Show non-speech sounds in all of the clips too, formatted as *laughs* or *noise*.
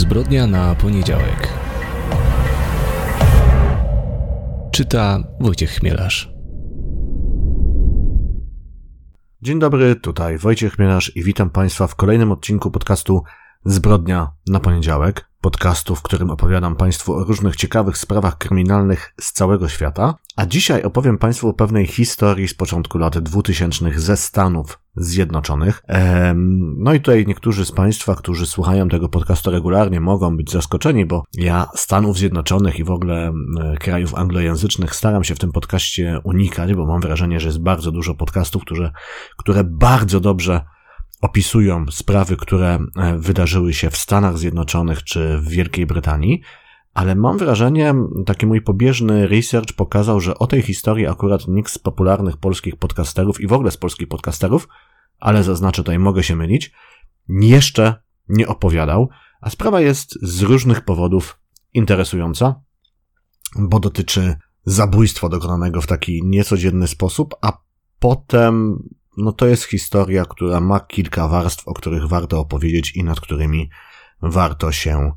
Zbrodnia na poniedziałek. Czyta Wojciech Chmielarz. Dzień dobry, tutaj Wojciech Chmielarz i witam Państwa w kolejnym odcinku podcastu Zbrodnia na poniedziałek, podcastu, w którym opowiadam Państwu o różnych ciekawych sprawach kryminalnych z całego świata, a dzisiaj opowiem Państwu o pewnej historii z początku lat 2000 ze Stanów Zjednoczonych. No i tutaj niektórzy z Państwa, którzy słuchają tego podcastu regularnie, mogą być zaskoczeni, bo ja Stanów Zjednoczonych i w ogóle krajów anglojęzycznych staram się w tym podcaście unikać, bo mam wrażenie, że jest bardzo dużo podcastów, które, które bardzo dobrze opisują sprawy, które wydarzyły się w Stanach Zjednoczonych czy w Wielkiej Brytanii, ale mam wrażenie, taki mój pobieżny research pokazał, że o tej historii akurat nikt z popularnych polskich podcasterów i w ogóle z polskich podcasterów, ale zaznaczę tutaj, mogę się mylić, jeszcze nie opowiadał, a sprawa jest z różnych powodów interesująca, bo dotyczy zabójstwa dokonanego w taki niecodzienny sposób, a potem no to jest historia, która ma kilka warstw, o których warto opowiedzieć i nad którymi warto się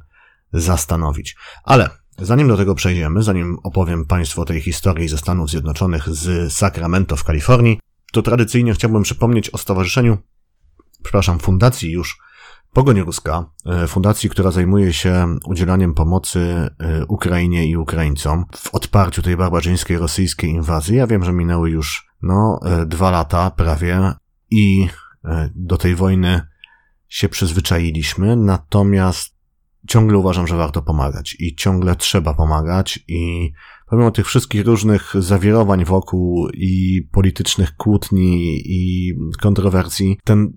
zastanowić. Ale zanim do tego przejdziemy, zanim opowiem Państwu o tej historii ze Stanów Zjednoczonych z Sacramento w Kalifornii, to tradycyjnie chciałbym przypomnieć o stowarzyszeniu, przepraszam, fundacji już Pogoń Ruska, e, fundacji, która zajmuje się udzielaniem pomocy e, Ukrainie i Ukraińcom w odparciu tej barbarzyńskiej rosyjskiej inwazji. Ja wiem, że minęły już no, e, dwa lata prawie i do tej wojny się przyzwyczailiśmy, natomiast ciągle uważam, że warto pomagać i ciągle trzeba pomagać i pomimo tych wszystkich różnych zawirowań wokół i politycznych kłótni i kontrowersji, ten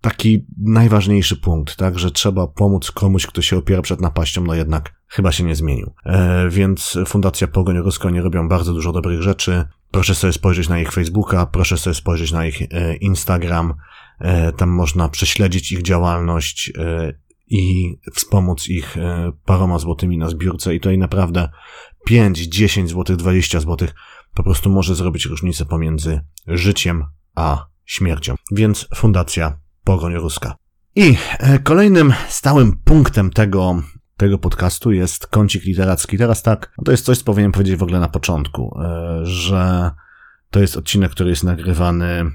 taki najważniejszy punkt, tak, że trzeba pomóc komuś, kto się opiera przed napaścią, no jednak chyba się nie zmienił. E, więc Fundacja Pogoń Rusko nie robią bardzo dużo dobrych rzeczy. Proszę sobie spojrzeć na ich Facebooka, proszę sobie spojrzeć na ich e, Instagram. E, tam można prześledzić ich działalność e, i wspomóc ich e, paroma złotymi na zbiórce i i naprawdę 5, 10 złotych, 20 złotych po prostu może zrobić różnicę pomiędzy życiem a śmiercią. Więc Fundacja Pogoń Ruska. I e, kolejnym stałym punktem tego, tego podcastu jest kącik literacki. Teraz tak, no to jest coś, co powinienem powiedzieć w ogóle na początku, e, że to jest odcinek, który jest nagrywany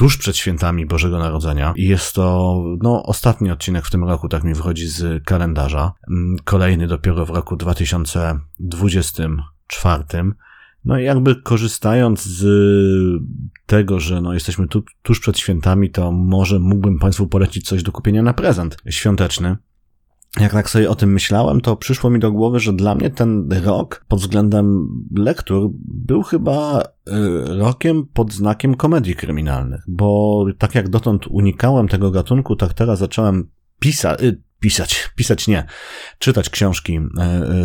tuż przed świętami Bożego Narodzenia i jest to, no, ostatni odcinek w tym roku, tak mi wychodzi z kalendarza. Mm, kolejny dopiero w roku 2024. No i jakby korzystając z tego, że no jesteśmy tu, tuż przed świętami, to może mógłbym Państwu polecić coś do kupienia na prezent świąteczny. Jak tak sobie o tym myślałem, to przyszło mi do głowy, że dla mnie ten rok pod względem lektur był chyba y, rokiem pod znakiem komedii kryminalnych, bo tak jak dotąd unikałem tego gatunku, tak teraz zacząłem pisać, y, pisać, *laughs* pisać nie, czytać książki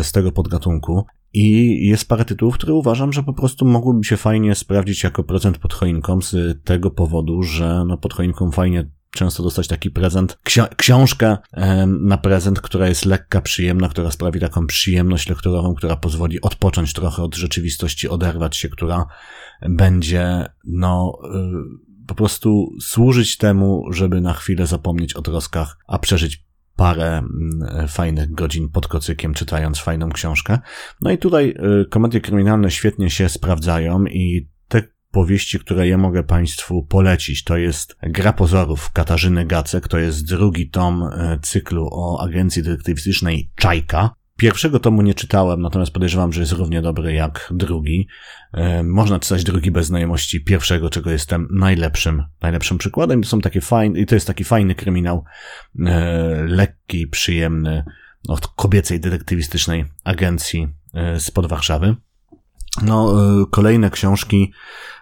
y, z tego podgatunku i jest parę tytułów, które uważam, że po prostu mogłyby się fajnie sprawdzić jako prezent pod choinką z tego powodu, że no pod choinką fajnie często dostać taki prezent, książkę na prezent, która jest lekka, przyjemna, która sprawi taką przyjemność lekturową, która pozwoli odpocząć trochę od rzeczywistości, oderwać się, która będzie, no, y, po prostu służyć temu, żeby na chwilę zapomnieć o troskach, a przeżyć parę fajnych godzin pod kocykiem, czytając fajną książkę. No i tutaj y, komedie kryminalne świetnie się sprawdzają i powieści, które ja mogę Państwu polecić, to jest Gra pozorów Katarzyny Gacek, to jest drugi tom y, cyklu o agencji detektywistycznej Czajka. Pierwszego tomu nie czytałem, natomiast podejrzewam, że jest równie dobry jak drugi. E, można czytać drugi bez znajomości pierwszego, czego jestem najlepszym, najlepszym przykładem. To są takie fajne, i to jest taki fajny kryminał, e, lekki, przyjemny, od kobiecej detektywistycznej agencji e, spod Warszawy. No, kolejne książki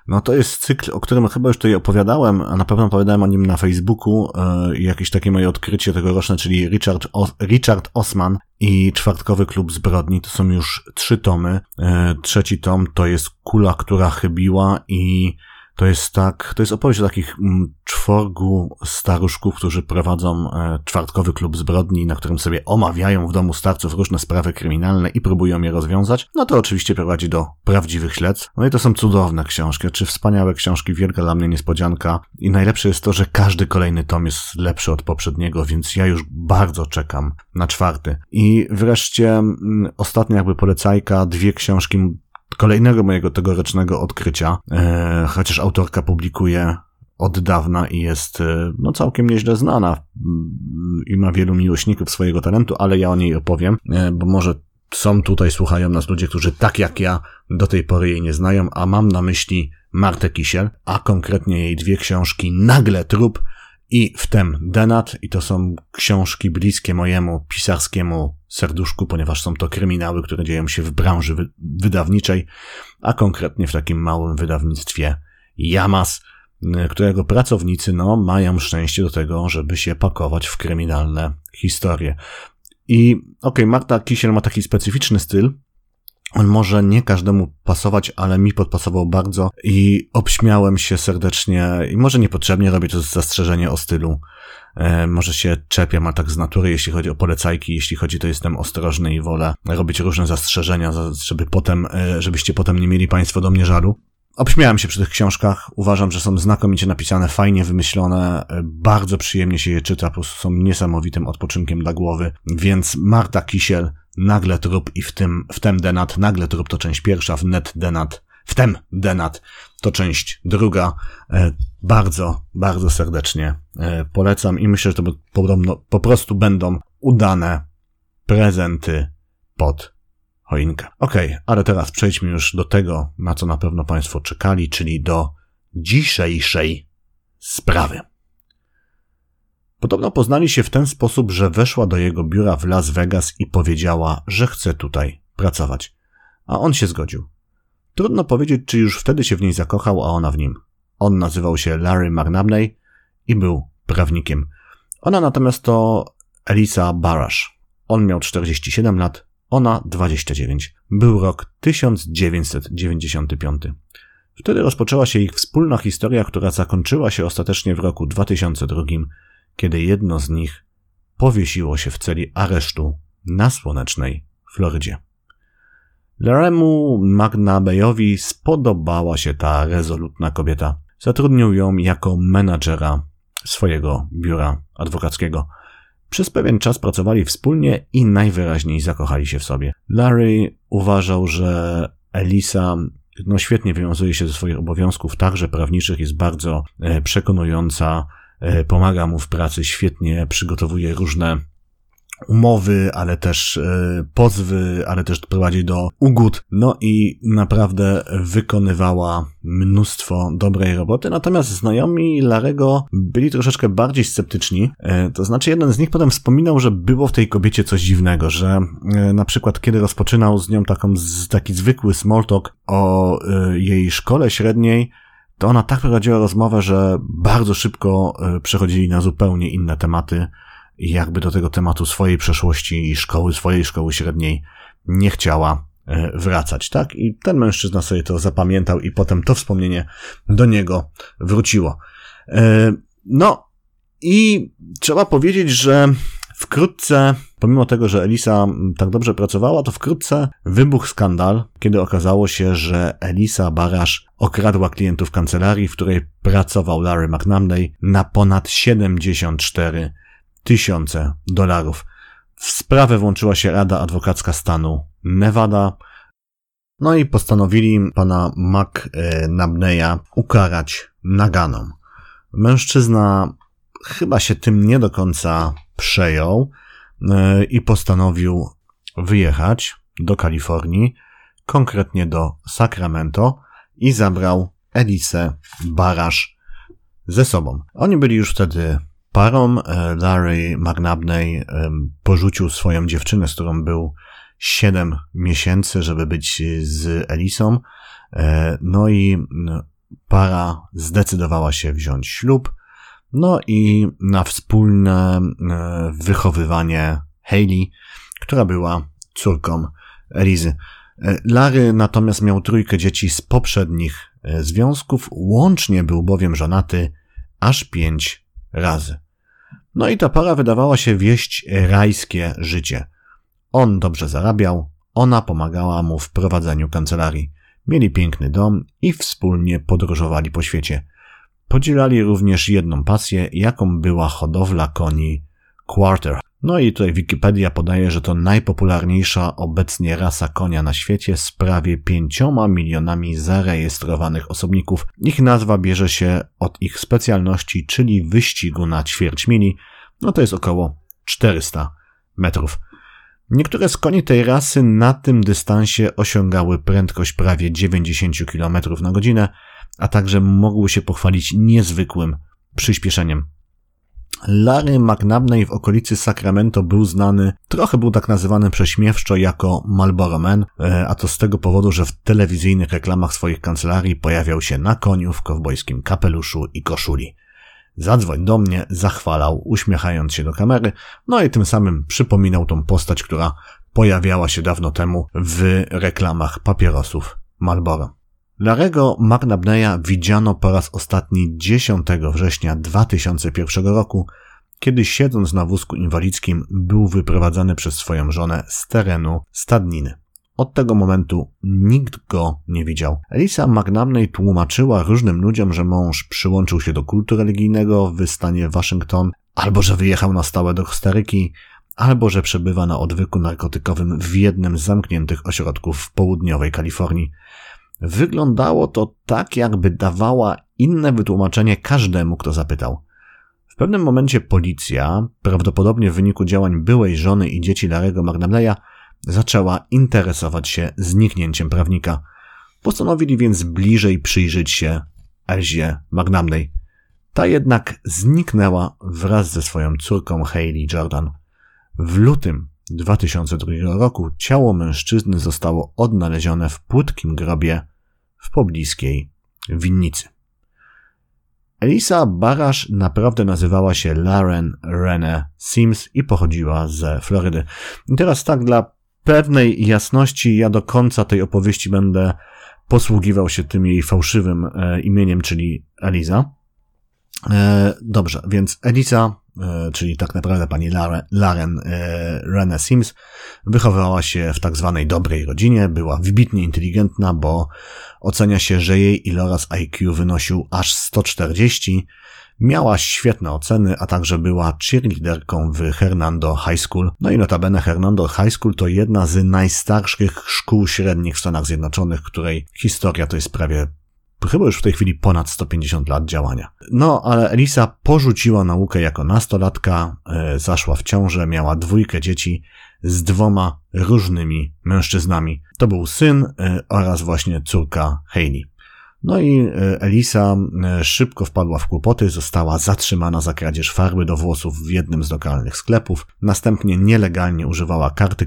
no to jest cykl, o którym chyba już tutaj opowiadałem, a na pewno opowiadałem o nim na Facebooku, yy, jakieś takie moje odkrycie tegoroczne, czyli Richard, o Richard Osman i Czwartkowy Klub Zbrodni. To są już trzy tomy. Yy, trzeci tom to jest Kula, która chybiła i To jest tak, to jest opowieść o takich mm, czworgu staruszków, którzy prowadzą e, czwartkowy klub zbrodni, na którym sobie omawiają w domu starców różne sprawy kryminalne i próbują je rozwiązać. No to oczywiście prowadzi do prawdziwych śledztw. No i to są cudowne książki, czy wspaniałe książki, wielka dla mnie niespodzianka. I najlepsze jest to, że każdy kolejny tom jest lepszy od poprzedniego, więc ja już bardzo czekam na czwarty. I wreszcie mm, ostatnia jakby polecajka, dwie książki kolejnego mojego tegorocznego odkrycia, e, chociaż autorka publikuje od dawna i jest e, no, całkiem nieźle znana i ma wielu miłośników swojego talentu, ale ja o niej opowiem, e, bo może są tutaj, słuchają nas ludzie, którzy tak jak ja do tej pory jej nie znają, a mam na myśli Martę Kisiel, a konkretnie jej dwie książki Nagle Trup i Wtem Denat i to są książki bliskie mojemu pisarskiemu serduszku, ponieważ są to kryminały, które dzieją się w branży wy wydawniczej, a konkretnie w takim małym wydawnictwie Yamas, którego pracownicy no, mają szczęście do tego, żeby się pakować w kryminalne historie. I okej, okay, Marta Kisiel ma taki specyficzny styl, on może nie każdemu pasować, ale mi podpasował bardzo i obśmiałem się serdecznie i może niepotrzebnie robię to zastrzeżenie o stylu. E, może się czepiam, a tak z natury, jeśli chodzi o polecajki, jeśli chodzi, to jestem ostrożny i wolę robić różne zastrzeżenia, żeby potem, e, żebyście potem nie mieli Państwo do mnie żalu. Obśmiałem się przy tych książkach. Uważam, że są znakomicie napisane, fajnie wymyślone, e, bardzo przyjemnie się je czyta, po prostu są niesamowitym odpoczynkiem dla głowy. Więc Marta Kisiel, Nagle Trup i w tym, w tem Denat. Nagle Trup to część pierwsza, w Net Denat, w tem Denat to część druga. E, bardzo, bardzo serdecznie e, polecam i myślę, że to podobno, po prostu będą udane prezenty pod choinkę. Okej, okay, ale teraz przejdźmy już do tego, na co na pewno Państwo czekali, czyli do dzisiejszej sprawy. Podobno poznali się w ten sposób, że weszła do jego biura w Las Vegas i powiedziała, że chce tutaj pracować. A on się zgodził. Trudno powiedzieć, czy już wtedy się w niej zakochał, a ona w nim. On nazywał się Larry McNabney i był prawnikiem. Ona natomiast to Elisa Barash. On miał 47 lat, ona 29. Był rok 1995. Wtedy rozpoczęła się ich wspólna historia, która zakończyła się ostatecznie w roku 2002, kiedy jedno z nich powiesiło się w celi aresztu na słonecznej Florydzie. Laremu Magnabeyowi spodobała się ta rezolutna kobieta. Zatrudnił ją jako menadżera swojego biura adwokackiego. Przez pewien czas pracowali wspólnie i najwyraźniej zakochali się w sobie. Larry uważał, że Elisa no świetnie wywiązuje się ze swoich obowiązków, także prawniczych, jest bardzo e, przekonująca, pomaga mu w pracy, świetnie przygotowuje różne umowy, ale też e, pozwy, ale też prowadzi do ugód. No i naprawdę wykonywała mnóstwo dobrej roboty. Natomiast znajomi Larego byli troszeczkę bardziej sceptyczni. E, to znaczy jeden z nich potem wspominał, że było w tej kobiecie coś dziwnego, że e, na przykład kiedy rozpoczynał z nią taką, taki zwykły small talk o jej szkole średniej, to ona tak prowadziła rozmowę, że bardzo szybko przechodzili na zupełnie inne tematy i jakby do tego tematu swojej przeszłości i szkoły, swojej szkoły średniej nie chciała e, wracać, tak? I ten mężczyzna sobie to zapamiętał i potem to wspomnienie do niego wróciło. E, no i trzeba powiedzieć, że wkrótce, pomimo tego, że Elisa tak dobrze pracowała, to wkrótce wybuchł skandal, kiedy okazało się, że Elisa Barasz okradła klientów kancelarii, w której pracował Larry McNamney na ponad 74 tysiące dolarów. W sprawę włączyła się Rada Adwokacka Stanu Nevada, no i postanowili pana McNabneya ukarać naganą. Mężczyzna chyba się tym nie do końca przejął e, i postanowił wyjechać do Kalifornii, konkretnie do Sacramento i zabrał Elisę Barasz ze sobą. Oni byli już wtedy parą. E, Larry McNabney porzucił swoją dziewczynę, z którą był 7 miesięcy, żeby być z Elisą. E, no i para zdecydowała się wziąć ślub. No i na wspólne e, wychowywanie Hayley, która była córką Elizy. E, Larry natomiast miał trójkę dzieci z poprzednich e, związków, łącznie był bowiem żonaty aż pięć razy. No i ta para wydawała się wieść rajskie życie. On dobrze zarabiał, ona pomagała mu w prowadzeniu kancelarii. Mieli piękny dom i wspólnie podróżowali po świecie. Podzielali również jedną pasję, jaką była hodowla koni Quarter. No i tutaj Wikipedia podaje, że to najpopularniejsza obecnie rasa konia na świecie z prawie pięcioma milionami zarejestrowanych osobników. Ich nazwa bierze się od ich specjalności, czyli wyścigu na ćwierć mili. No to jest około 400 metrów. Niektóre z koni tej rasy na tym dystansie osiągały prędkość prawie 90 km na godzinę, a także mogły się pochwalić niezwykłym przyspieszeniem. Larry McNabney w okolicy Sacramento był znany, trochę był tak nazywany prześmiewczo jako Marlboro Man, e, a to z tego powodu, że w telewizyjnych reklamach swoich kancelarii pojawiał się na koniu w kowbojskim kapeluszu i koszuli. Zadzwoń do mnie, zachwalał, uśmiechając się do kamery, no i tym samym przypominał tą postać, która pojawiała się dawno temu w reklamach papierosów Marlboro. Larego McNabneya widziano po raz ostatni 10 września 2001 roku, kiedy siedząc na wózku inwalidzkim był wyprowadzany przez swoją żonę z terenu stadniny. Od tego momentu nikt go nie widział. Elisa McNamney tłumaczyła różnym ludziom, że mąż przyłączył się do kultu religijnego w stanie Waszyngton, albo że wyjechał na stałe do Kostaryki, albo że przebywa na odwyku narkotykowym w jednym z zamkniętych ośrodków w południowej Kalifornii. Wyglądało to tak, jakby dawała inne wytłumaczenie każdemu, kto zapytał. W pewnym momencie policja, prawdopodobnie w wyniku działań byłej żony i dzieci Larego McNamleya, zaczęła interesować się zniknięciem prawnika. Postanowili więc bliżej przyjrzeć się Elzie McNamney. Ta jednak zniknęła wraz ze swoją córką Hayley Jordan. W lutym 2002 roku ciało mężczyzny zostało odnalezione w płytkim grobie w pobliskiej winnicy. Elisa Barasz naprawdę nazywała się Lauren Rene Sims i pochodziła ze Florydy. I teraz tak, dla pewnej jasności ja do końca tej opowieści będę posługiwał się tym jej fałszywym e, imieniem, czyli Eliza. E, dobrze, więc Elisa czyli tak naprawdę pani Laren e, Rene Sims, wychowała się w tak zwanej dobrej rodzinie, była wybitnie inteligentna, bo ocenia się, że jej iloraz IQ wynosił aż 140, miała świetne oceny, a także była cheerleaderką w Hernando High School. No i notabene Hernando High School to jedna z najstarszych szkół średnich w Stanach Zjednoczonych, której historia to jest prawie chyba już w tej chwili ponad 150 lat działania. No, ale Elisa porzuciła naukę jako nastolatka, e, zaszła w ciążę, miała dwójkę dzieci z dwoma różnymi mężczyznami. To był syn e, oraz właśnie córka Hayley. No i e, Elisa e, szybko wpadła w kłopoty, została zatrzymana za kradzież farby do włosów w jednym z lokalnych sklepów, następnie nielegalnie używała karty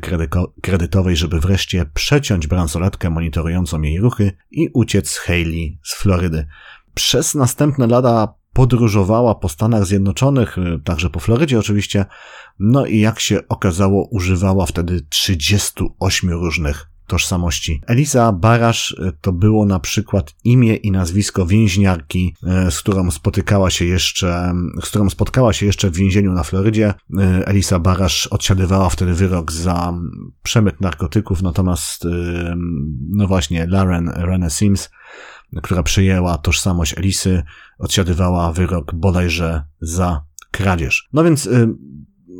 kredytowej, żeby wreszcie przeciąć bransoletkę monitorującą jej ruchy i uciec z Haley z Florydy. Przez następne lata podróżowała po Stanach Zjednoczonych, e, także po Florydzie oczywiście, no i jak się okazało używała wtedy 38 różnych tożsamości. Eliza Barasz e, to było na przykład imię i nazwisko więźniarki, e, z którą spotykała się jeszcze, z którą spotkała się jeszcze w więzieniu na Florydzie. E, Elisa Barasz odsiadywała wtedy wyrok za przemyt narkotyków, natomiast no właśnie Lauren Rene Sims, która przyjęła tożsamość Elisy, odsiadywała wyrok bodajże za kradzież. No więc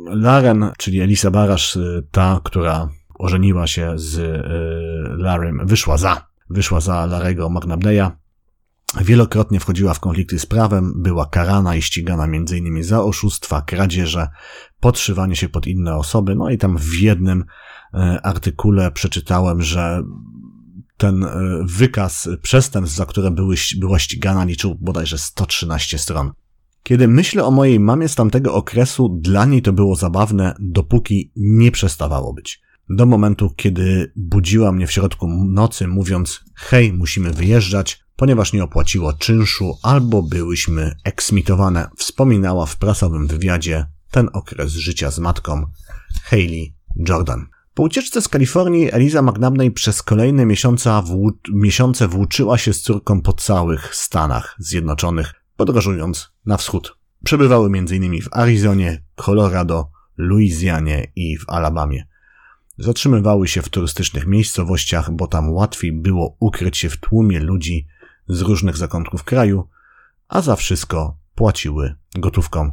Laren, czyli Elisa Barasz, ta, która ożeniła się z e, Larrym, wyszła za, wyszła za Larego McNabneya. Wielokrotnie wchodziła w konflikty z prawem, była karana i ścigana m.in. za oszustwa, kradzieże, podszywanie się pod inne osoby. No i tam w jednym e, artykule przeczytałem, że ten e, wykaz przestępstw, za które były, była ścigana, liczył bodajże 113 stron. Kiedy myślę o mojej mamie z tamtego okresu, dla niej to było zabawne, dopóki nie przestawało być do momentu, kiedy budziła mnie w środku nocy, mówiąc: Hej, musimy wyjeżdżać, ponieważ nie opłaciło czynszu albo byłyśmy eksmitowane. Wspominała w prasowym wywiadzie ten okres życia z matką Hayley Jordan. Po ucieczce z Kalifornii Eliza McNabney przez kolejne miesiące włóczyła się z córką po całych Stanach Zjednoczonych, podróżując na wschód. Przebywały m.in. w Arizonie, Colorado, Luizjanie i w Alabamie. Zatrzymywały się w turystycznych miejscowościach, bo tam łatwiej było ukryć się w tłumie ludzi z różnych zakątków kraju, a za wszystko płaciły gotówką.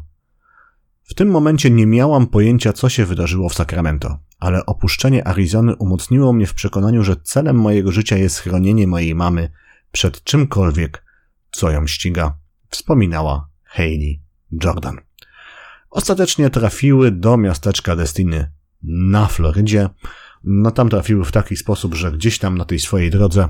W tym momencie nie miałam pojęcia, co się wydarzyło w Sacramento, ale opuszczenie Arizony umocniło mnie w przekonaniu, że celem mojego życia jest chronienie mojej mamy przed czymkolwiek, co ją ściga, wspominała Hayley Jordan. Ostatecznie trafiły do miasteczka Destiny na Florydzie. No tam trafiły w taki sposób, że gdzieś tam na tej swojej drodze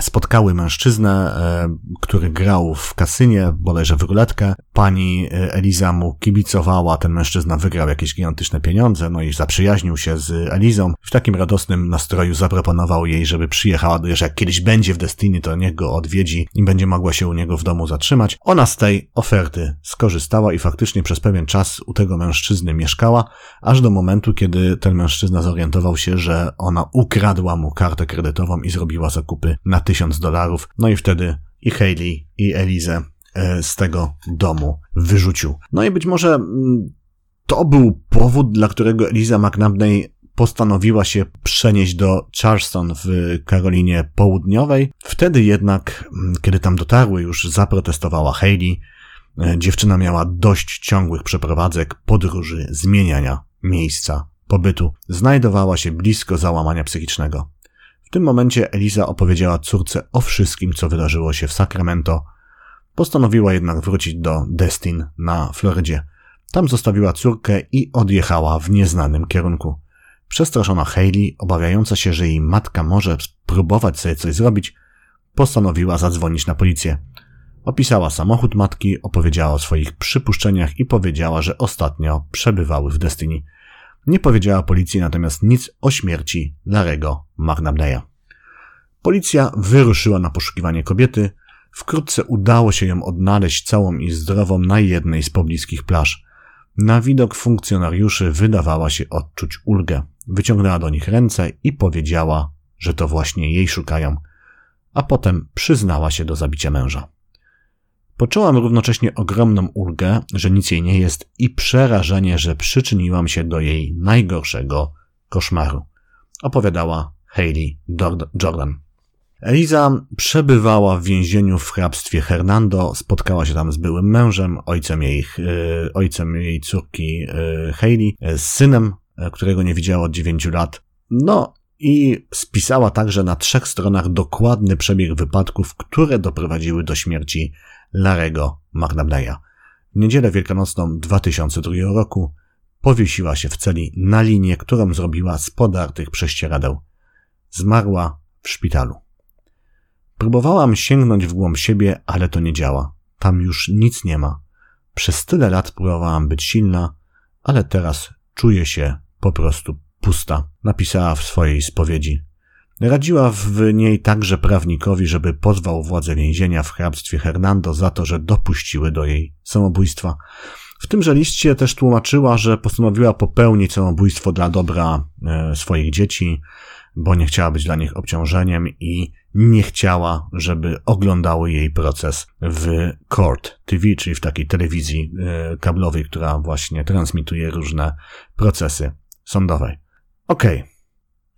spotkały mężczyznę, e, który grał w kasynie, bodajże w ruletkę. Pani e, Eliza mu kibicowała, ten mężczyzna wygrał jakieś gigantyczne pieniądze, no i zaprzyjaźnił się z Elizą. W takim radosnym nastroju zaproponował jej, żeby przyjechała, że jak kiedyś będzie w Destiny, to niech go odwiedzi i będzie mogła się u niego w domu zatrzymać. Ona z tej oferty skorzystała i faktycznie przez pewien czas u tego mężczyzny mieszkała, aż do momentu, kiedy ten mężczyzna zorientował się, że ona ukradła mu kartę kredytową i zrobiła zakupy na tysiąc dolarów. No i wtedy i Hayley, i Elizę e, z tego domu wyrzucił. No i być może mm, to był powód, dla którego Eliza McNabney postanowiła się przenieść do Charleston w Karolinie Południowej. Wtedy jednak, mm, kiedy tam dotarły, już zaprotestowała Hayley. E, dziewczyna miała dość ciągłych przeprowadzek, podróży, zmieniania miejsca pobytu. Znajdowała się blisko załamania psychicznego. W tym momencie Eliza opowiedziała córce o wszystkim, co wydarzyło się w Sacramento. Postanowiła jednak wrócić do Destin na Florydzie. Tam zostawiła córkę i odjechała w nieznanym kierunku. Przestraszona Hayley, obawiająca się, że jej matka może spróbować sobie coś zrobić, postanowiła zadzwonić na policję. Opisała samochód matki, opowiedziała o swoich przypuszczeniach i powiedziała, że ostatnio przebywały w Destiny. Nie powiedziała policji natomiast nic o śmierci Larego McNabneya. Policja wyruszyła na poszukiwanie kobiety. Wkrótce udało się ją odnaleźć całą i zdrową na jednej z pobliskich plaż. Na widok funkcjonariuszy wydawała się odczuć ulgę. Wyciągnęła do nich ręce i powiedziała, że to właśnie jej szukają, a potem przyznała się do zabicia męża. Poczułam równocześnie ogromną ulgę, że nic jej nie jest i przerażenie, że przyczyniłam się do jej najgorszego koszmaru. Opowiadała Hayley Jordan. Eliza przebywała w więzieniu w hrabstwie Hernando, spotkała się tam z byłym mężem, ojcem jej, e, ojcem jej córki e, Hayley, e, z synem, którego nie widziała od dziewięciu lat. No i spisała także na trzech stronach dokładny przebieg wypadków, które doprowadziły do śmierci Larego McNabneya. W niedzielę wielkanocną 2002 roku powiesiła się w celi na linię, którą zrobiła z podartych prześcieradeł. Zmarła w szpitalu. Próbowałam sięgnąć w głąb siebie, ale to nie działa. Tam już nic nie ma. Przez tyle lat próbowałam być silna, ale teraz czuję się po prostu pusta, napisała w swojej spowiedzi. Radziła w niej także prawnikowi, żeby pozwał władze więzienia w hrabstwie Hernando za to, że dopuściły do jej samobójstwa. W tymże liście też tłumaczyła, że postanowiła popełnić samobójstwo dla dobra e, swoich dzieci, bo nie chciała być dla nich obciążeniem i nie chciała, żeby oglądały jej proces w Court TV, czyli w takiej telewizji e, kablowej, która właśnie transmituje różne procesy sądowe. Okej. Okay.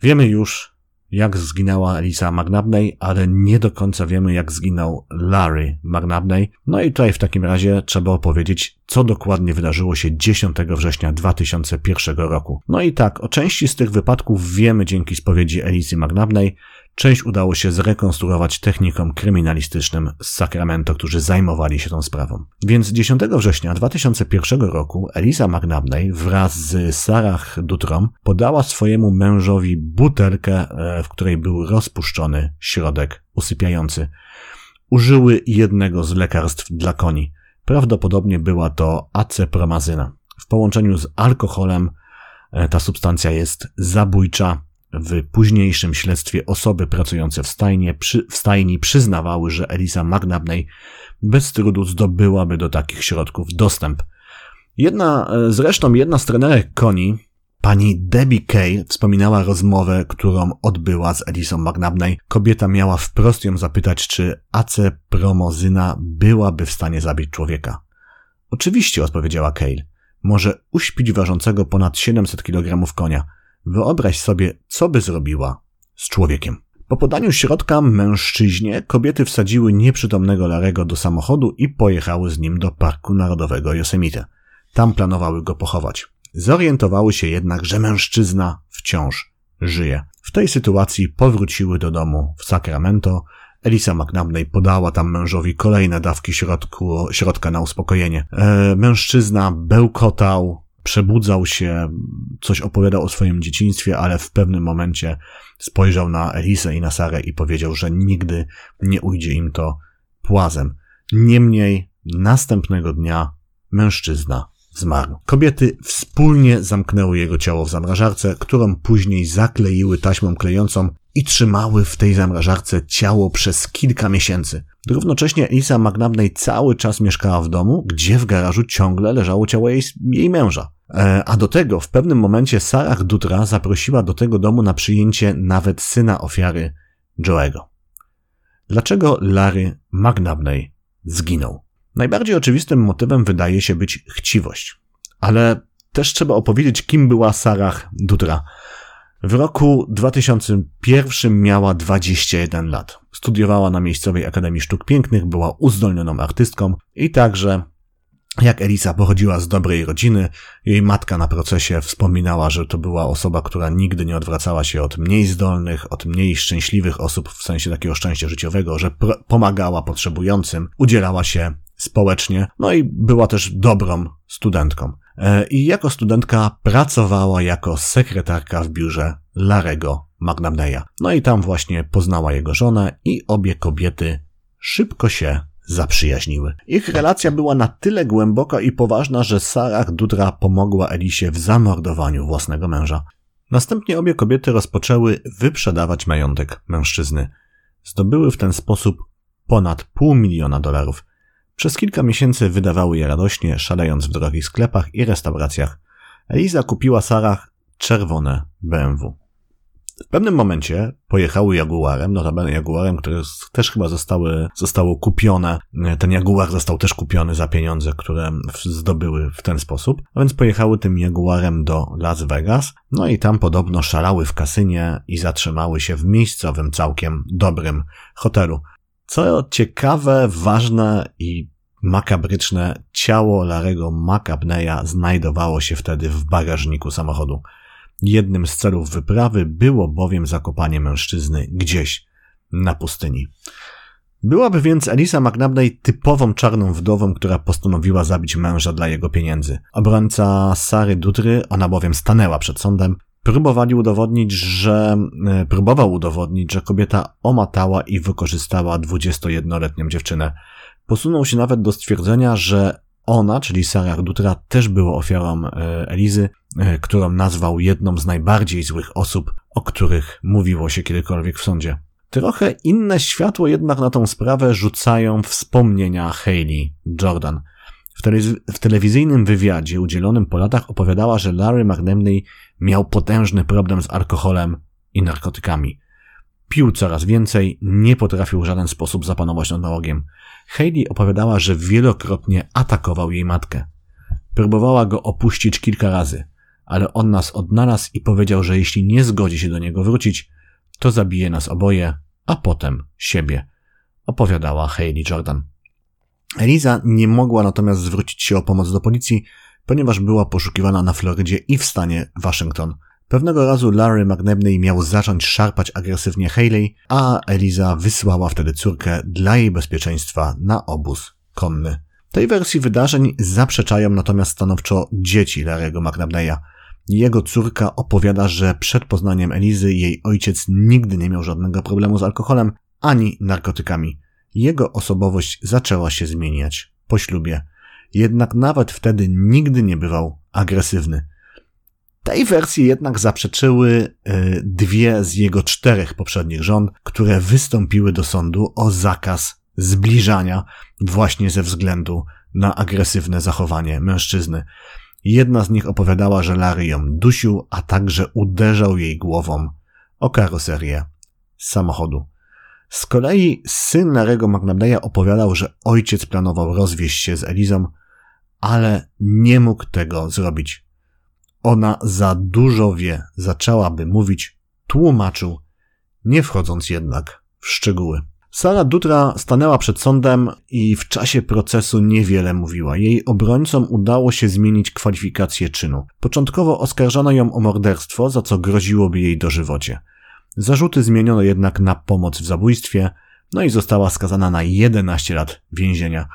Wiemy już, jak zginęła Elisa McNabney, ale nie do końca wiemy, jak zginął Larry McNabney. No i tutaj w takim razie trzeba opowiedzieć, co dokładnie wydarzyło się 10 września 2001 roku. No i tak, o części z tych wypadków wiemy dzięki spowiedzi Elisy McNabney, Część udało się zrekonstruować technikom kryminalistycznym z Sacramento, którzy zajmowali się tą sprawą. Więc 10 września 2001 roku Elisa McNabney wraz z Sarah Dutrom podała swojemu mężowi butelkę, e, w której był rozpuszczony środek usypiający. Użyły jednego z lekarstw dla koni. Prawdopodobnie była to acepromazyna. W połączeniu z alkoholem e, ta substancja jest zabójcza, w późniejszym śledztwie osoby pracujące w, stajnie, przy, w stajni przyznawały, że Elisa McNabney bez trudu zdobyłaby do takich środków dostęp. Jedna, e, zresztą jedna z trenerek koni Pani Debbie Kay wspominała rozmowę, którą odbyła z Elisą McNabney. Kobieta miała wprost ją zapytać, czy acepromozyna byłaby w stanie zabić człowieka. Oczywiście, odpowiedziała Kay. Może uśpić ważącego ponad 700 kg konia. Wyobraź sobie, co by zrobiła z człowiekiem. Po podaniu środka mężczyźnie kobiety wsadziły nieprzytomnego Larego do samochodu i pojechały z nim do Parku Narodowego Yosemite. Tam planowały go pochować. Zorientowały się jednak, że mężczyzna wciąż żyje. W tej sytuacji powróciły do domu w Sacramento. Elisa McNabney podała tam mężowi kolejne dawki środku, środka na uspokojenie. E, mężczyzna bełkotał, przebudzał się, coś opowiadał o swoim dzieciństwie, ale w pewnym momencie spojrzał na Elisę i na Sarę i powiedział, że nigdy nie ujdzie im to płazem. Niemniej następnego dnia mężczyzna zmarł. Kobiety wspólnie zamknęły jego ciało w zamrażarce, którą później zakleiły taśmą klejącą i trzymały w tej zamrażarce ciało przez kilka miesięcy. Równocześnie Elisa McNabney cały czas mieszkała w domu, gdzie w garażu ciągle leżało ciało jej, jej męża. E, a do tego w pewnym momencie Sarah Dutra zaprosiła do tego domu na przyjęcie nawet syna ofiary Joe'ego. Dlaczego Larry McNabney zginął? Najbardziej oczywistym motywem wydaje się być chciwość. Ale też trzeba opowiedzieć, kim była Sarah Dutra. W roku 2001 miała 21 lat. Studiowała na miejscowej Akademii Sztuk Pięknych, była uzdolnioną artystką i także jak Elisa pochodziła z dobrej rodziny, jej matka na procesie wspominała, że to była osoba, która nigdy nie odwracała się od mniej zdolnych, od mniej szczęśliwych osób, w sensie takiego szczęścia życiowego, że pomagała potrzebującym, udzielała się społecznie, no i była też dobrą studentką. E, I jako studentka pracowała jako sekretarka w biurze Larego Magnamneya. No i tam właśnie poznała jego żonę i obie kobiety szybko się zaprzyjaźniły. Ich relacja była na tyle głęboka i poważna, że Sarah Dudra pomogła Elisie w zamordowaniu własnego męża. Następnie obie kobiety rozpoczęły wyprzedawać majątek mężczyzny. Zdobyły w ten sposób ponad pół miliona dolarów. Przez kilka miesięcy wydawały je radośnie, szalejąc w drogich sklepach i restauracjach. Eliza kupiła Sarah czerwone BMW. W pewnym momencie pojechały Jaguarem, notabene Jaguarem, które też chyba zostały, zostało kupione. Ten Jaguar został też kupiony za pieniądze, które zdobyły w ten sposób. A więc pojechały tym Jaguarem do Las Vegas, no i tam podobno szalały w kasynie i zatrzymały się w miejscowym całkiem dobrym hotelu. Co ciekawe, ważne i makabryczne, ciało Larego Macabneya znajdowało się wtedy w bagażniku samochodu. Jednym z celów wyprawy było bowiem zakopanie mężczyzny gdzieś na pustyni. Byłaby więc Elisa McNabney typową czarną wdową, która postanowiła zabić męża dla jego pieniędzy. Obrońca Sary Dutry, ona bowiem stanęła przed sądem, próbowali udowodnić, że e, próbował udowodnić, że kobieta omatała i wykorzystała 21-letnią dziewczynę. Posunął się nawet do stwierdzenia, że ona, czyli Sarah Dutra, też była ofiarą e, Elizy, e, którą nazwał jedną z najbardziej złych osób, o których mówiło się kiedykolwiek w sądzie. Trochę inne światło jednak na tą sprawę rzucają wspomnienia Hayley Jordan. W, tele- w telewizyjnym wywiadzie udzielonym po latach opowiadała, że Larry McNamney miał potężny problem z alkoholem i narkotykami. Pił coraz więcej, nie potrafił w żaden sposób zapanować nad nałogiem. Heidi opowiadała, że wielokrotnie atakował jej matkę. Próbowała go opuścić kilka razy, ale on nas odnalazł i powiedział, że jeśli nie zgodzi się do niego wrócić, to zabije nas oboje, a potem siebie, opowiadała Hayley Jordan. Eliza nie mogła natomiast zwrócić się o pomoc do policji, ponieważ była poszukiwana na Florydzie i w stanie Waszyngton. Pewnego razu Larry McNabney miał zacząć szarpać agresywnie Haley, a Eliza wysłała wtedy córkę dla jej bezpieczeństwa na obóz konny. Tej wersji wydarzeń zaprzeczają natomiast stanowczo dzieci Larry'ego McNabneya. Jego córka opowiada, że przed poznaniem Elizy jej ojciec nigdy nie miał żadnego problemu z alkoholem ani narkotykami. Jego osobowość zaczęła się zmieniać po ślubie. Jednak nawet wtedy nigdy nie bywał agresywny. Tej wersji jednak zaprzeczyły e, dwie z jego czterech poprzednich żon, które wystąpiły do sądu o zakaz zbliżania właśnie ze względu na agresywne zachowanie mężczyzny. Jedna z nich opowiadała, że Larry ją dusił, a także uderzał jej głową o karoserię samochodu. Z kolei syn Larego McNabneya opowiadał, że ojciec planował rozwieść się z Elizą, ale nie mógł tego zrobić. Ona za dużo wie, zaczęłaby mówić, tłumaczył, nie wchodząc jednak w szczegóły. Sara Dutra stanęła przed sądem i w czasie procesu niewiele mówiła. Jej obrońcom udało się zmienić kwalifikację czynu. Początkowo oskarżano ją o morderstwo, za co groziłoby jej dożywocie. Zarzuty zmieniono jednak na pomoc w zabójstwie, no i została skazana na 11 lat więzienia.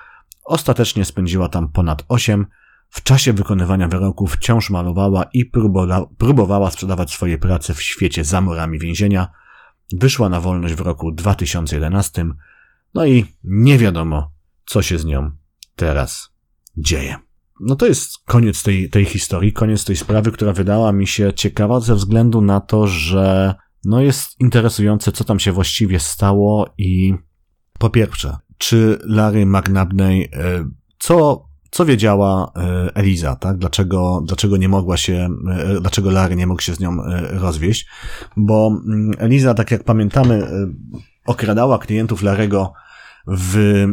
Ostatecznie spędziła tam ponad 8. W czasie wykonywania wyroku wciąż malowała i próbowała sprzedawać swoje prace w świecie za murami więzienia. Wyszła na wolność w roku 2011. No i nie wiadomo, co się z nią teraz dzieje. No to jest koniec tej, tej historii, koniec tej sprawy, która wydała mi się ciekawa ze względu na to, że no jest interesujące, co tam się właściwie stało i po pierwsze, czy Larry McNabney, e, co, co wiedziała e, Eliza, tak? Dlaczego, dlaczego nie mogła się, e, dlaczego Larry nie mógł się z nią rozwieść? Bo mm, Eliza, tak jak pamiętamy, okradała klientów Larego w,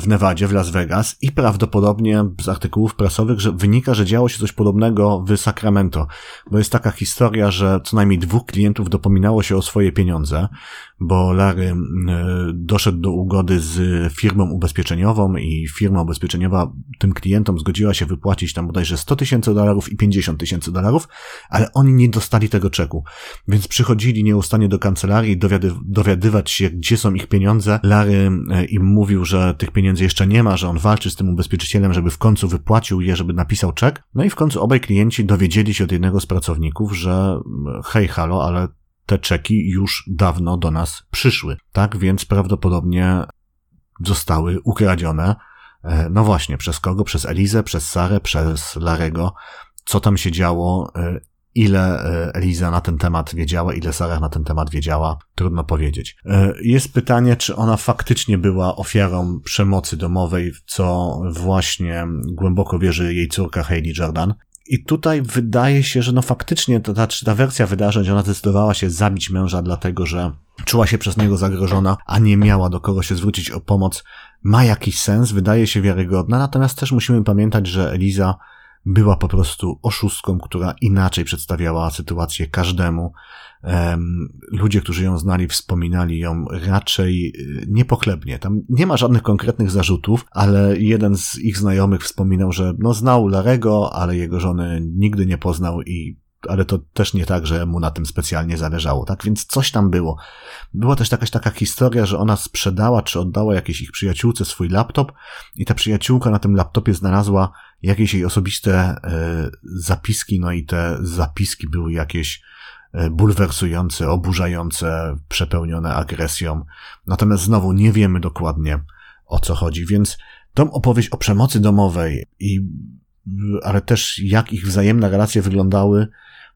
w Nevadzie, w Las Vegas i prawdopodobnie z artykułów prasowych że wynika, że działo się coś podobnego w Sacramento, bo jest taka historia, że co najmniej dwóch klientów dopominało się o swoje pieniądze, bo Larry e, doszedł do ugody z firmą ubezpieczeniową i firma ubezpieczeniowa tym klientom zgodziła się wypłacić tam bodajże 100 tysięcy dolarów i 50 tysięcy dolarów, ale oni nie dostali tego czeku. Więc przychodzili nieustannie do kancelarii dowiady, dowiadywać się, gdzie są ich pieniądze. Larry e, im mówił, że tych pieniędzy jeszcze nie ma, że on walczy z tym ubezpieczycielem, żeby w końcu wypłacił je, żeby napisał czek. No i w końcu obaj klienci dowiedzieli się od jednego z pracowników, że hej, halo, ale te czeki już dawno do nas przyszły. Tak więc prawdopodobnie zostały ukradzione. E, no właśnie, przez kogo? Przez Elizę, przez Sarę, przez Larego. Co tam się działo? E, ile e, Eliza na ten temat wiedziała, ile Sarah na ten temat wiedziała, trudno powiedzieć. Jest pytanie, czy ona faktycznie była ofiarą przemocy domowej, w co właśnie głęboko wierzy jej córka Hayley Jordan. I tutaj wydaje się, że no faktycznie ta, ta, ta wersja wydarzeń, ona zdecydowała się zabić męża dlatego, że czuła się przez niego zagrożona, a nie miała do kogo się zwrócić o pomoc, ma jakiś sens, wydaje się wiarygodna, natomiast też musimy pamiętać, że Eliza była po prostu oszustką, która inaczej przedstawiała sytuację każdemu. Ludzie, którzy ją znali, wspominali ją raczej y, niepochlebnie. Tam nie ma żadnych konkretnych zarzutów, ale jeden z ich znajomych wspominał, że no znał Larego, ale jego żony nigdy nie poznał i ale to też nie tak, że mu na tym specjalnie zależało, tak? Więc coś tam było. Była też jakaś taka historia, że ona sprzedała czy oddała jakiejś ich przyjaciółce swój laptop i ta przyjaciółka na tym laptopie znalazła jakieś jej osobiste e, zapiski, no i te zapiski były jakieś bulwersujące, oburzające, przepełnione agresją. Natomiast znowu nie wiemy dokładnie o co chodzi, więc tą opowieść o przemocy domowej i ale też jak ich wzajemne relacje wyglądały,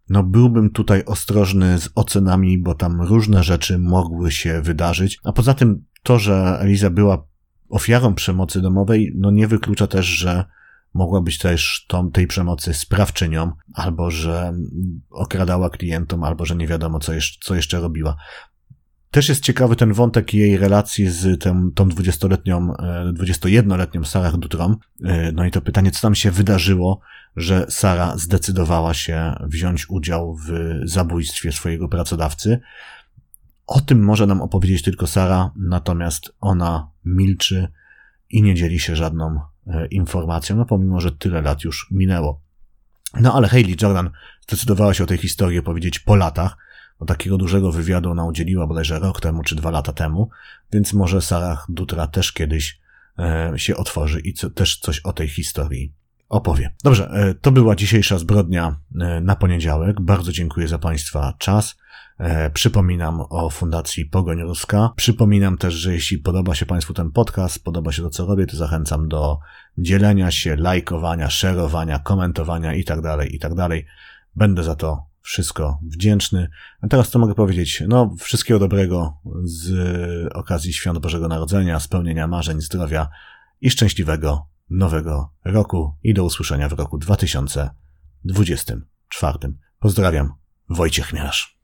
no byłbym tutaj ostrożny z ocenami, bo tam różne rzeczy mogły się wydarzyć. A poza tym to, że Eliza była ofiarą przemocy domowej, no nie wyklucza też, że mogła być też tą, tej przemocy sprawczynią, albo że okradała klientom, albo że nie wiadomo, co jeszcze, co jeszcze robiła. Też jest ciekawy ten wątek jej relacji z tym, tą 20-letnią, 21-letnią e, Sarah Dutrom. E, no i to pytanie, co tam się wydarzyło, że Sara zdecydowała się wziąć udział w zabójstwie swojego pracodawcy. O tym może nam opowiedzieć tylko Sara, natomiast ona milczy i nie dzieli się żadną informacją, no pomimo, że tyle lat już minęło. No ale Hayley Jordan zdecydowała się o tej historii opowiedzieć po latach, bo takiego dużego wywiadu ona udzieliła bodajże rok temu czy dwa lata temu, więc może Sarah Dutra też kiedyś e, się otworzy i co, też coś o tej historii opowie. Dobrze, e, to była dzisiejsza zbrodnia e, na poniedziałek. Bardzo dziękuję za Państwa czas. E, przypominam o Fundacji Pogoń Ruska. Przypominam też, że jeśli podoba się Państwu ten podcast, podoba się to, co robię, to zachęcam do dzielenia się, lajkowania, szerowania, komentowania itd., tak itd. Tak Będę za to wszystko wdzięczny. A teraz co mogę powiedzieć? No, wszystkiego dobrego z okazji Świąt Bożego Narodzenia, spełnienia marzeń, zdrowia i szczęśliwego nowego roku i do usłyszenia w roku 2000. 2024. Pozdrawiam, Wojciech Chmielarz.